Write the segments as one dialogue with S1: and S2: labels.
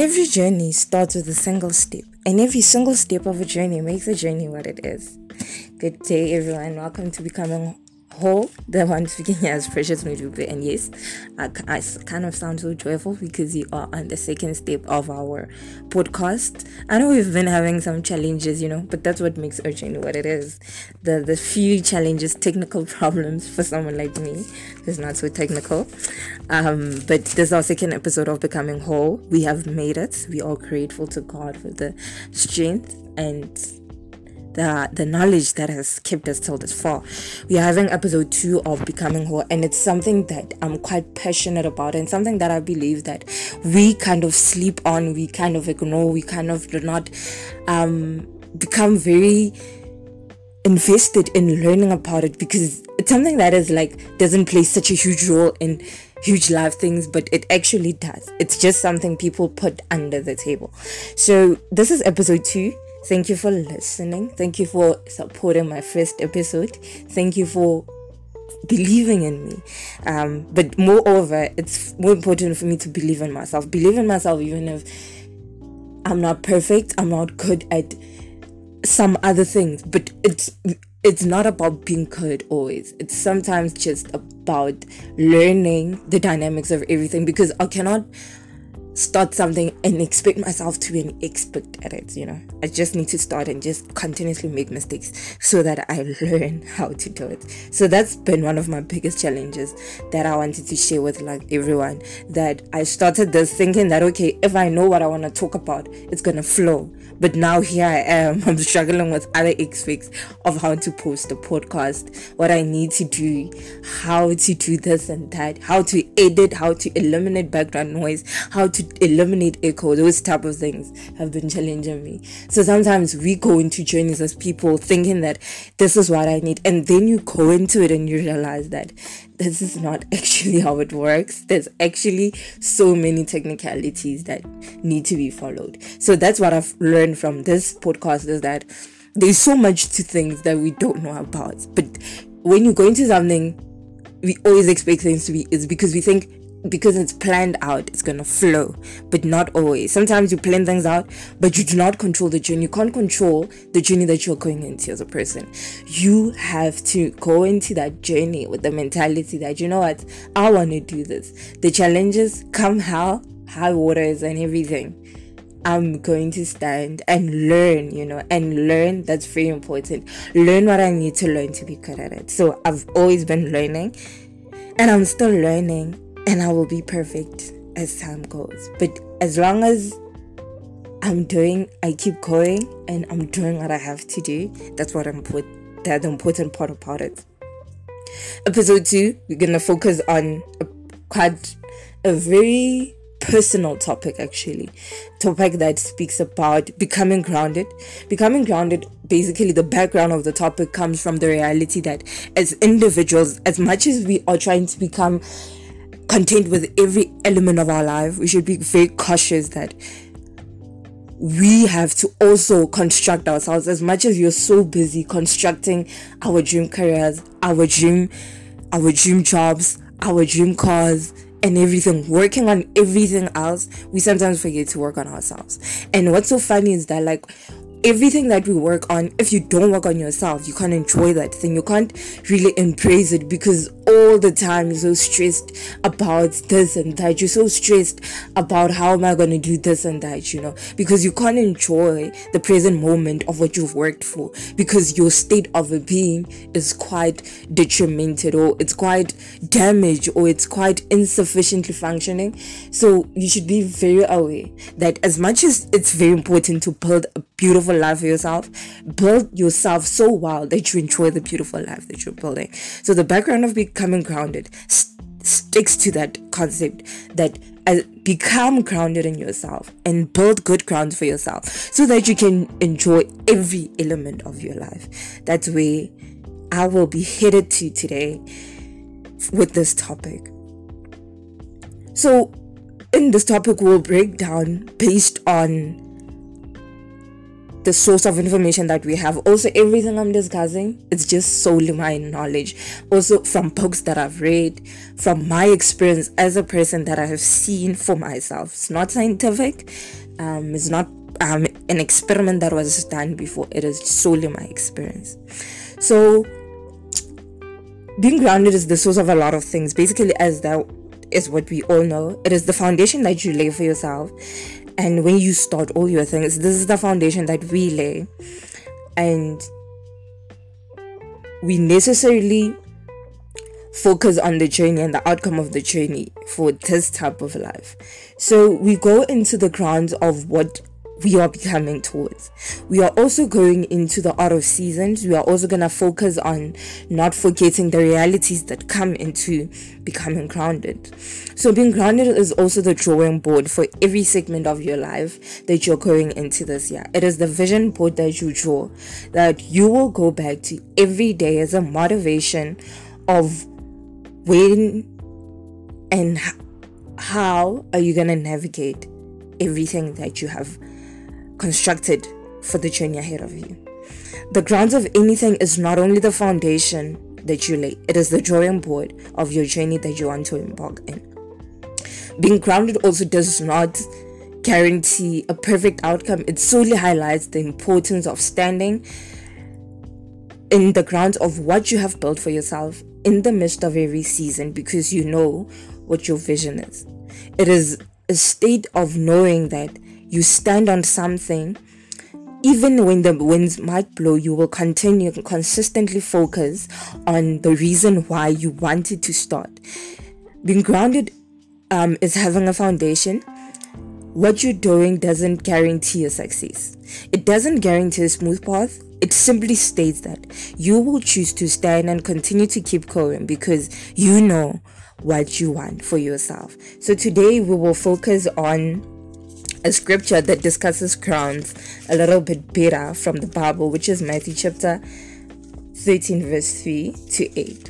S1: Every journey starts with a single step, and every single step of a journey makes the journey what it is. Good day, everyone. Welcome to Becoming whole, the one speaking as Precious Mujube. And yes, I, I kind of sound so joyful because you are on the second step of our podcast. I know we've been having some challenges, you know, but that's what makes journey what it is. The the few challenges, technical problems for someone like me, who's not so technical. Um, but this is our second episode of Becoming Whole. We have made it. We are grateful to God for the strength and the the knowledge that has kept us till this far. We are having episode two of Becoming Whole, and it's something that I'm quite passionate about, and something that I believe that we kind of sleep on, we kind of ignore, we kind of do not um, become very invested in learning about it because it's something that is like doesn't play such a huge role in huge life things but it actually does. It's just something people put under the table. So this is episode two Thank you for listening. Thank you for supporting my first episode. Thank you for believing in me. Um, but moreover, it's more important for me to believe in myself. Believe in myself, even if I'm not perfect, I'm not good at some other things. But it's it's not about being good always. It's sometimes just about learning the dynamics of everything because I cannot start something and expect myself to be an expert at it you know i just need to start and just continuously make mistakes so that i learn how to do it so that's been one of my biggest challenges that i wanted to share with like everyone that i started this thinking that okay if i know what i want to talk about it's gonna flow but now here I am. I'm struggling with other aspects of how to post a podcast, what I need to do, how to do this and that, how to edit, how to eliminate background noise, how to eliminate echo. Those type of things have been challenging me. So sometimes we go into journeys as people thinking that this is what I need, and then you go into it and you realize that this is not actually how it works. There's actually so many technicalities that need to be followed. So that's what I've learned from this podcast is that there's so much to things that we don't know about. But when you go into something, we always expect things to be is because we think because it's planned out, it's gonna flow, but not always. Sometimes you plan things out, but you do not control the journey. You can't control the journey that you're going into as a person. You have to go into that journey with the mentality that you know what, I want to do this. The challenges come how high waters and everything. I'm going to stand and learn, you know, and learn. That's very important. Learn what I need to learn to be good at it. So I've always been learning and I'm still learning and I will be perfect as time goes. But as long as I'm doing, I keep going and I'm doing what I have to do, that's what I'm put, that's the important part about it. Episode two, we're gonna focus on a, quite a very personal topic actually topic that speaks about becoming grounded becoming grounded basically the background of the topic comes from the reality that as individuals as much as we are trying to become content with every element of our life. We should be very cautious that we have to also construct ourselves as much as you're so busy constructing our dream careers, our dream, our dream jobs, our dream cars, and everything, working on everything else, we sometimes forget to work on ourselves. And what's so funny is that, like, everything that we work on, if you don't work on yourself, you can't enjoy that thing. You can't really embrace it because all the time you're so stressed about this and that. You're so stressed about how am I going to do this and that, you know, because you can't enjoy the present moment of what you've worked for because your state of being is quite detrimented or it's quite damaged or it's quite insufficiently functioning. So you should be very aware that as much as it's very important to build a beautiful life for yourself, build yourself so well that you enjoy the beautiful life that you're building. So the background of becoming grounded st- sticks to that concept that uh, become grounded in yourself and build good grounds for yourself so that you can enjoy every element of your life. That's where I will be headed to today with this topic. So, in this topic, we'll break down based on the source of information that we have. Also, everything I'm discussing, it's just solely my knowledge. Also, from books that I've read, from my experience as a person that I have seen for myself. It's not scientific. Um, it's not um, an experiment that was done before. It is solely my experience. So, being grounded is the source of a lot of things. Basically, as that is what we all know. It is the foundation that you lay for yourself and when you start all your things this is the foundation that we lay. And we necessarily focus on the journey and the outcome of the journey for this type of life. So we go into the grounds of what we are becoming towards. We are also going into the art of seasons. We are also going to focus on not forgetting the realities that come into becoming grounded. So, being grounded is also the drawing board for every segment of your life that you're going into this year. It is the vision board that you draw that you will go back to every day as a motivation of when and how are you going to navigate everything that you have constructed for the journey ahead of you. The grounds of anything is not only the foundation that you lay, it is the drawing board of your journey that you want to embark in. Being grounded also does not guarantee a perfect outcome, it solely highlights the importance of standing in the grounds of what you have built for yourself in the midst of every season because you know what your vision is. It is a state of knowing that you stand on something even when the winds might blow, you will continue consistently focus on the reason why you wanted to start. Being grounded um, is having a foundation. What you're doing doesn't guarantee your success. It doesn't guarantee a smooth path. It simply states that you will choose to stand and continue to keep going because you know what you want for yourself. So today we will focus on a scripture that discusses crowns a little bit better from the Bible, which is Matthew chapter 13, verse 3 to 8.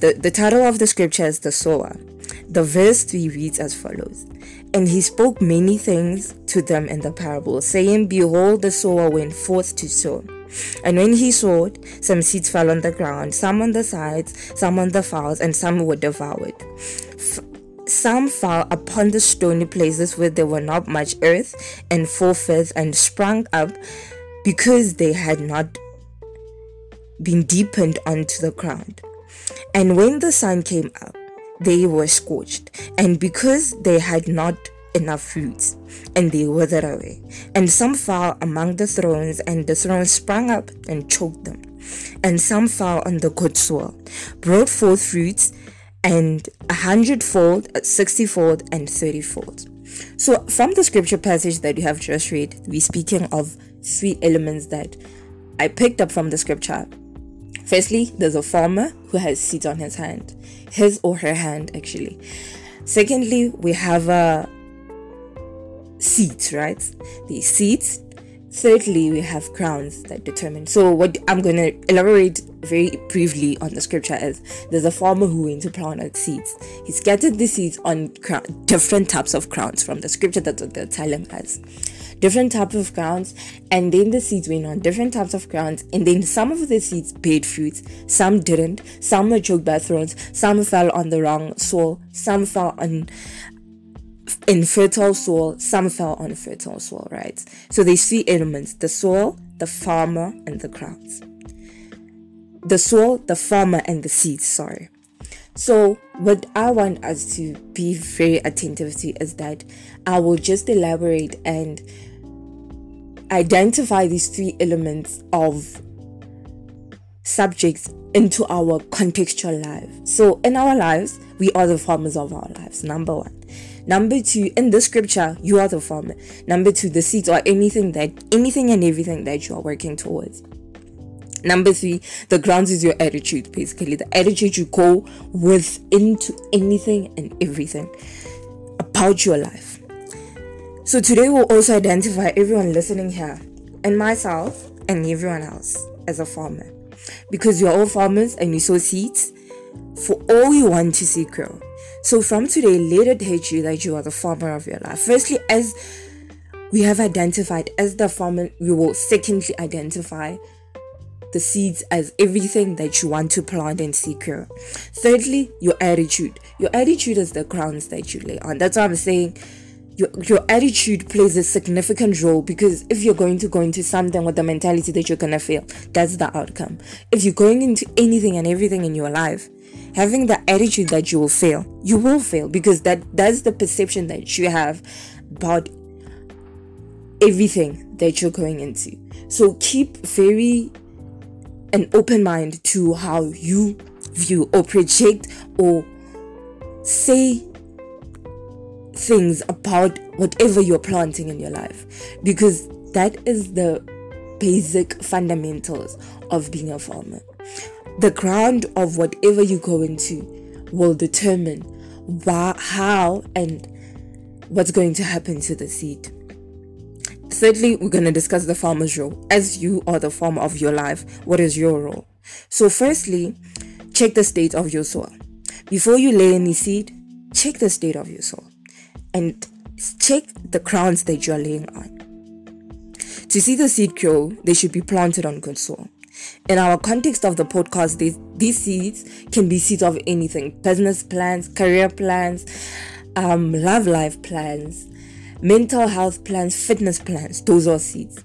S1: The, the title of the scripture is The Sower. The verse 3 reads as follows And he spoke many things to them in the parable, saying, Behold, the sower went forth to sow. And when he sowed, some seeds fell on the ground, some on the sides, some on the fowls, and some were devoured. Some fell upon the stony places where there were not much earth, and forthwith and sprang up because they had not been deepened onto the ground. And when the sun came up, they were scorched, and because they had not enough roots, and they withered away. And some fell among the thrones, and the thrones sprang up and choked them. And some fell on the good soil, brought forth fruits and a hundredfold, sixtyfold, and thirtyfold. So, from the scripture passage that you have just read, we're speaking of three elements that I picked up from the scripture. Firstly, there's a farmer who has seeds on his hand, his or her hand, actually. Secondly, we have a seeds, right? The seeds Thirdly, we have crowns that determine. So, what I'm going to elaborate very briefly on the scripture is there's a farmer who went to plant out seeds. He scattered the seeds on crown, different types of crowns from the scripture that the telling us. Different types of crowns, and then the seeds went on different types of crowns, and then some of the seeds paid fruits, some didn't, some were choked by thorns, some fell on the wrong soil, some fell on in fertile soil, some fell on fertile soil, right? So there's three elements the soil, the farmer, and the crowds. The soil, the farmer, and the seeds, sorry. So, what I want us to be very attentive to is that I will just elaborate and identify these three elements of subjects into our contextual life. So, in our lives, we are the farmers of our lives, number one. Number two, in the scripture, you are the farmer. Number two, the seeds or anything that anything and everything that you are working towards. Number three, the grounds is your attitude, basically. The attitude you go with into anything and everything about your life. So today we'll also identify everyone listening here and myself and everyone else as a farmer. Because you're all farmers and you sow seeds for all you want to see grow. So from today, let it you that you are the farmer of your life. Firstly, as we have identified as the farmer, we will secondly identify the seeds as everything that you want to plant and secure. Thirdly, your attitude. Your attitude is the crowns that you lay on. That's what I'm saying your, your attitude plays a significant role because if you're going to go into something with the mentality that you're gonna fail, that's the outcome. If you're going into anything and everything in your life, having the attitude that you will fail, you will fail because that that's the perception that you have about everything that you're going into. So keep very an open mind to how you view or project or say things about whatever you're planting in your life because that is the basic fundamentals of being a farmer. The ground of whatever you go into will determine how, and what's going to happen to the seed. Thirdly, we're going to discuss the farmer's role. As you are the farmer of your life, what is your role? So, firstly, check the state of your soil. Before you lay any seed, check the state of your soil and check the crowns that you are laying on. To see the seed grow, they should be planted on good soil. In our context of the podcast, these, these seeds can be seeds of anything business plans, career plans, um, love life plans, mental health plans, fitness plans. Those are seeds.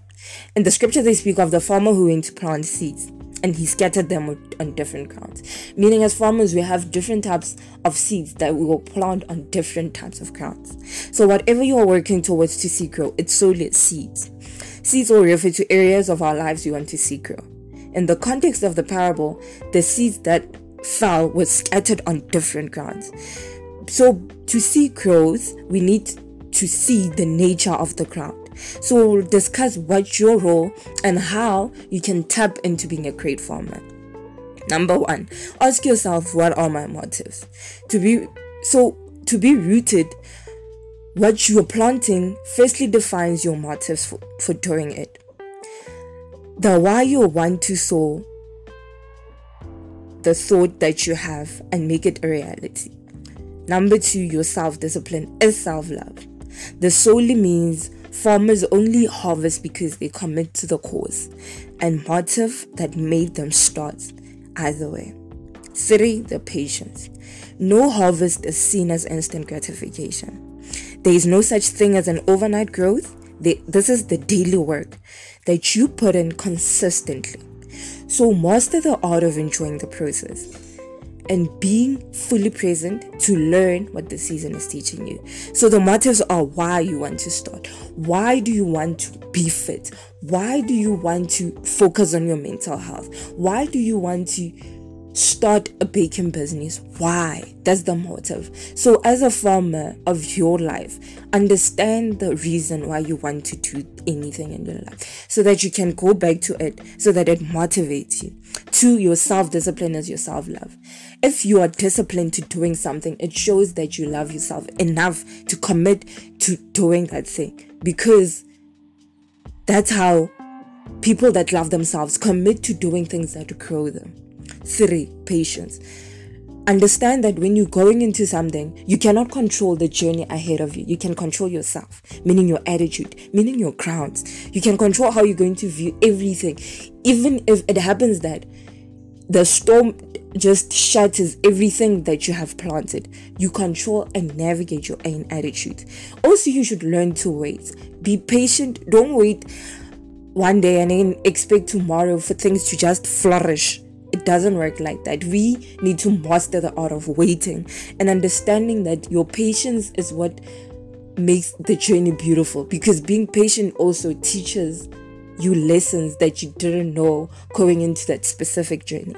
S1: In the scripture, they speak of the farmer who went to plant seeds and he scattered them on different grounds. Meaning, as farmers, we have different types of seeds that we will plant on different types of grounds. So, whatever you are working towards to see grow, it's solely seeds. Seeds will refer to areas of our lives we want to see grow. In the context of the parable, the seeds that fell were scattered on different grounds. So, to see growth, we need to see the nature of the ground. So we'll discuss what your role and how you can tap into being a great farmer. Number one, ask yourself what are my motives? To be so to be rooted, what you're planting firstly defines your motives for, for doing it. The why you want to sow the thought that you have and make it a reality. Number two, your self discipline is self love. This solely means Farmers only harvest because they commit to the cause and motive that made them start either way. Three, the patience. No harvest is seen as instant gratification. There is no such thing as an overnight growth. This is the daily work that you put in consistently. So, master the art of enjoying the process and being fully present to learn what the season is teaching you. So the motives are why you want to start. Why do you want to be fit? Why do you want to focus on your mental health? Why do you want to start a baking business. Why? That's the motive. So, as a farmer of your life, understand the reason why you want to do anything in your life so that you can go back to it so that it motivates you. To your self discipline is your self love. If you are disciplined to doing something, it shows that you love yourself enough to commit to doing that thing because that's how people that love themselves commit to doing things that grow them. Three, patience. Understand that when you're going into something, you cannot control the journey ahead of you. You can control yourself, meaning your attitude, meaning your crowns. You can control how you're going to view everything. Even if it happens that the storm just shatters everything that you have planted. You control and navigate your own attitude. Also, you should learn to wait. Be patient. Don't wait one day and then expect tomorrow for things to just flourish. It doesn't work like that. We need to master the art of waiting and understanding that your patience is what makes the journey beautiful because being patient also teaches you lessons that you didn't know going into that specific journey.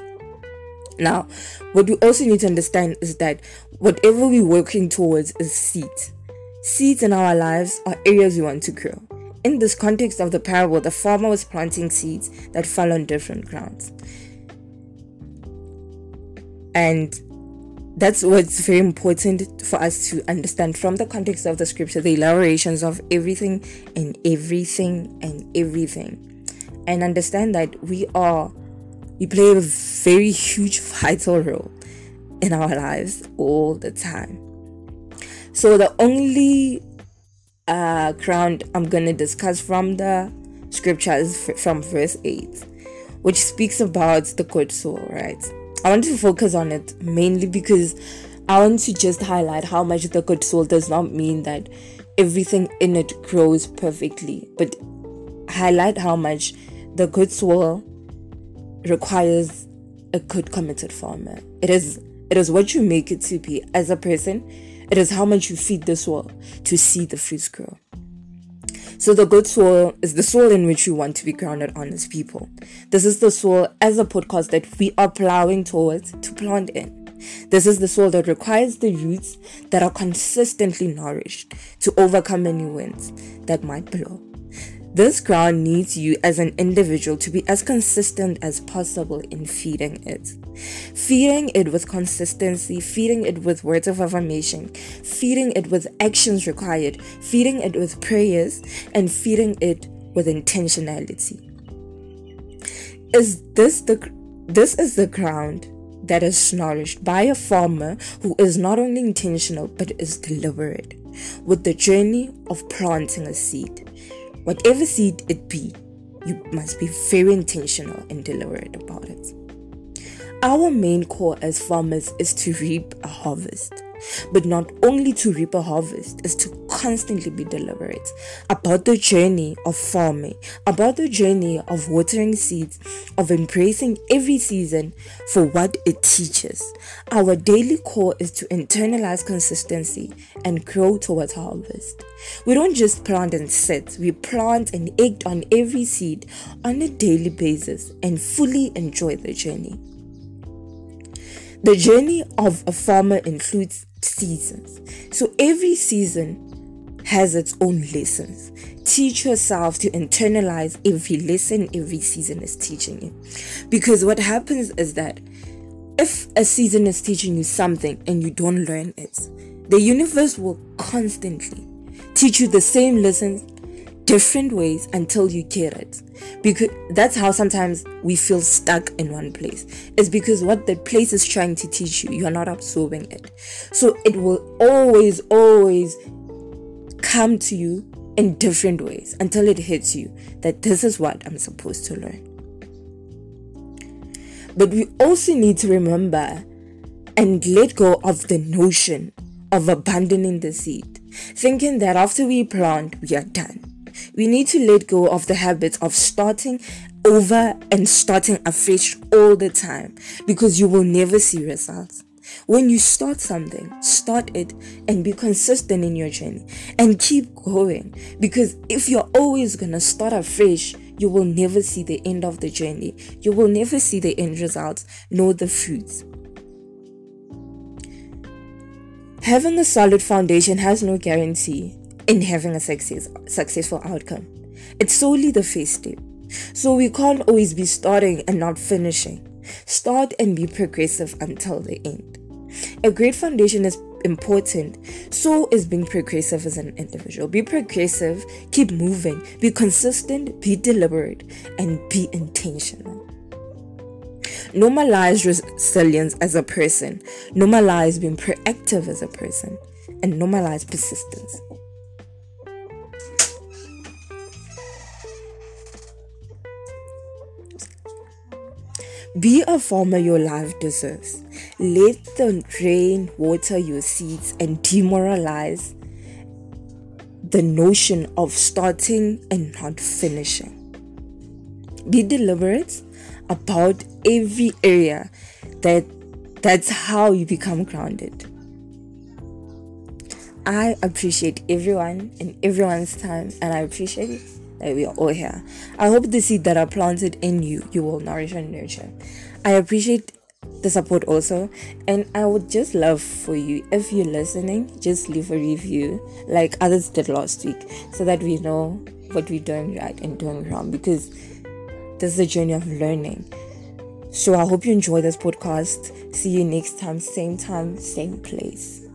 S1: Now, what we also need to understand is that whatever we're working towards is seeds. Seeds in our lives are areas we want to grow. In this context of the parable, the farmer was planting seeds that fell on different grounds. And that's what's very important for us to understand from the context of the scripture the elaborations of everything and everything and everything and understand that we are we play a very huge vital role in our lives all the time so the only uh, ground I'm going to discuss from the scripture scriptures from verse 8, which speaks about the good soul, right? I want to focus on it mainly because I want to just highlight how much the good soul does not mean that everything in it grows perfectly, but highlight how much the good soul requires a good committed farmer. It is it is what you make it to be as a person. It is how much you feed the soil to see the fruits grow. So the good soil is the soil in which you want to be grounded on as people. This is the soil as a podcast that we are plowing towards to plant in. This is the soil that requires the roots that are consistently nourished to overcome any winds that might blow. This ground needs you as an individual to be as consistent as possible in feeding it. Feeding it with consistency, feeding it with words of affirmation, feeding it with actions required, feeding it with prayers, and feeding it with intentionality. Is this the this is the ground that is nourished by a farmer who is not only intentional but is deliberate with the journey of planting a seed. Whatever seed it be, you must be very intentional and deliberate about it. Our main core as farmers is to reap a harvest. But not only to reap a harvest is to constantly be deliberate about the journey of farming, about the journey of watering seeds, of embracing every season for what it teaches. Our daily core is to internalize consistency and grow towards harvest. We don't just plant and sit, we plant and act on every seed on a daily basis and fully enjoy the journey. The journey of a farmer includes seasons. So every season has its own lessons. Teach yourself to internalize every lesson every season is teaching you. Because what happens is that if a season is teaching you something and you don't learn it, the universe will constantly teach you the same lessons different ways until you get it. Because that's how sometimes we feel stuck in one place. It's because what the place is trying to teach you you're not absorbing it. So it will always always come to you in different ways until it hits you that this is what i'm supposed to learn. But we also need to remember and let go of the notion of abandoning the seed thinking that after we plant we are done we need to let go of the habit of starting over and starting afresh all the time because you will never see results. When you start something, start it and be consistent in your journey and keep going. Because if you're always gonna start afresh, you will never see the end of the journey. You will never see the end results nor the fruits. Having a solid foundation has no guarantee in having a success, successful outcome. It's solely the first step. So we can't always be starting and not finishing. Start and be progressive until the end. A great foundation is important, so is being progressive as an individual. Be progressive, keep moving, be consistent, be deliberate, and be intentional. Normalize resilience as a person, normalize being proactive as a person, and normalize persistence. Be a farmer your life deserves. Let the rain water your seeds and demoralize the notion of starting and not finishing. Be deliberate about every area that that's how you become grounded. I appreciate everyone and everyone's time and I appreciate it that we are all here. I hope the seed that are planted in you, you will nourish and nurture. I appreciate the support also, and I would just love for you, if you're listening, just leave a review like others did last week so that we know what we're doing right and doing wrong because this is a journey of learning. So I hope you enjoy this podcast. See you next time, same time, same place.